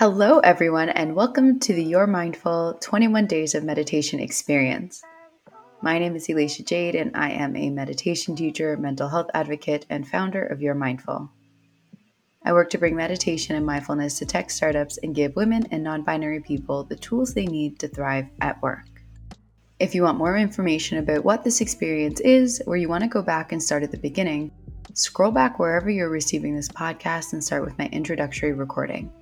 Hello, everyone, and welcome to the Your Mindful 21 Days of Meditation experience. My name is Elaisha Jade, and I am a meditation teacher, mental health advocate, and founder of Your Mindful. I work to bring meditation and mindfulness to tech startups and give women and non binary people the tools they need to thrive at work. If you want more information about what this experience is, or you want to go back and start at the beginning, scroll back wherever you're receiving this podcast and start with my introductory recording.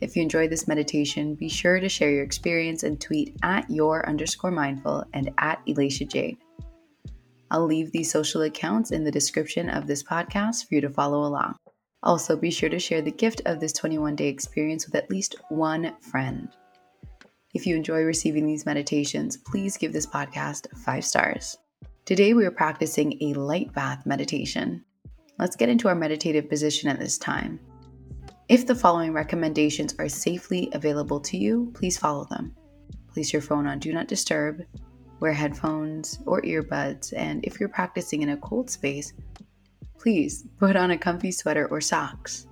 If you enjoyed this meditation, be sure to share your experience and tweet at your underscore mindful and at Elaisha Jade. I'll leave these social accounts in the description of this podcast for you to follow along. Also, be sure to share the gift of this 21 day experience with at least one friend. If you enjoy receiving these meditations, please give this podcast five stars. Today, we are practicing a light bath meditation. Let's get into our meditative position at this time. If the following recommendations are safely available to you, please follow them. Place your phone on Do Not Disturb, wear headphones or earbuds, and if you're practicing in a cold space, please put on a comfy sweater or socks.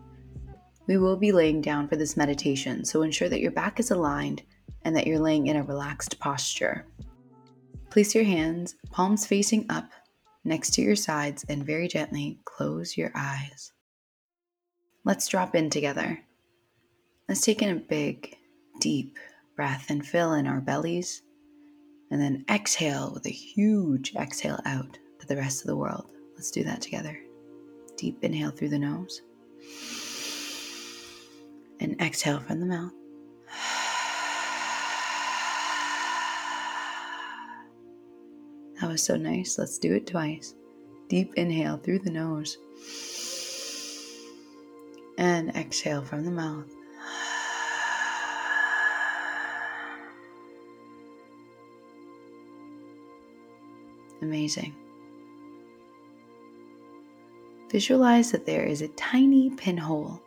We will be laying down for this meditation, so ensure that your back is aligned and that you're laying in a relaxed posture. Place your hands, palms facing up, next to your sides, and very gently close your eyes. Let's drop in together. Let's take in a big, deep breath and fill in our bellies, and then exhale with a huge exhale out to the rest of the world. Let's do that together. Deep inhale through the nose, and exhale from the mouth. That was so nice. Let's do it twice. Deep inhale through the nose and exhale from the mouth. Amazing. Visualize that there is a tiny pinhole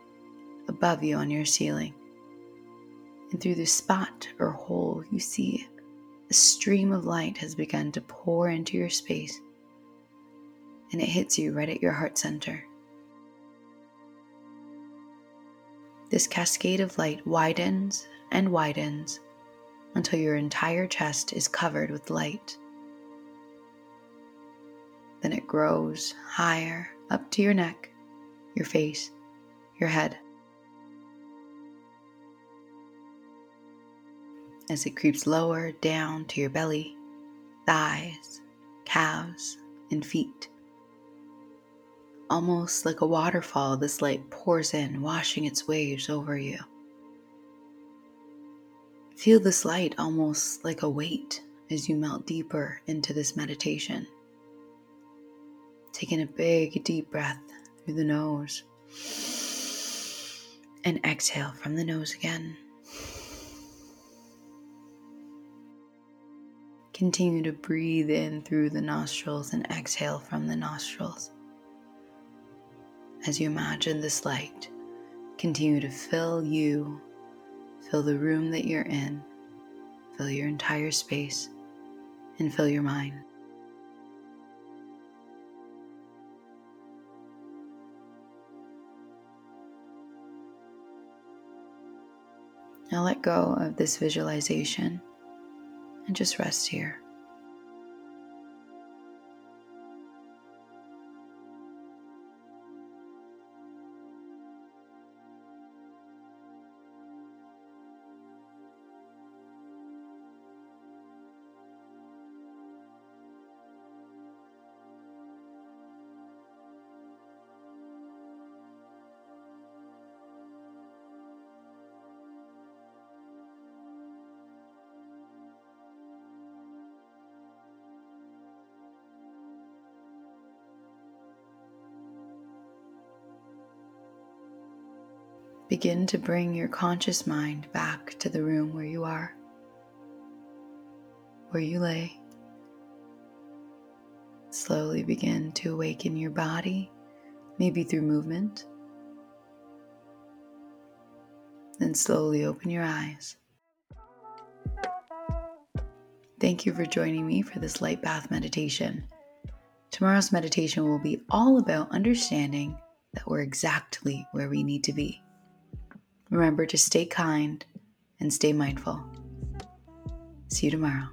above you on your ceiling. And through the spot or hole, you see a stream of light has begun to pour into your space. And it hits you right at your heart center. This cascade of light widens and widens until your entire chest is covered with light. Then it grows higher up to your neck, your face, your head. As it creeps lower down to your belly, thighs, calves, and feet. Almost like a waterfall, this light pours in, washing its waves over you. Feel this light almost like a weight as you melt deeper into this meditation. Taking a big, deep breath through the nose and exhale from the nose again. Continue to breathe in through the nostrils and exhale from the nostrils as you imagine this light continue to fill you, fill the room that you're in, fill your entire space, and fill your mind. Now let go of this visualization and just rest here. Begin to bring your conscious mind back to the room where you are, where you lay. Slowly begin to awaken your body, maybe through movement. Then slowly open your eyes. Thank you for joining me for this light bath meditation. Tomorrow's meditation will be all about understanding that we're exactly where we need to be. Remember to stay kind and stay mindful. See you tomorrow.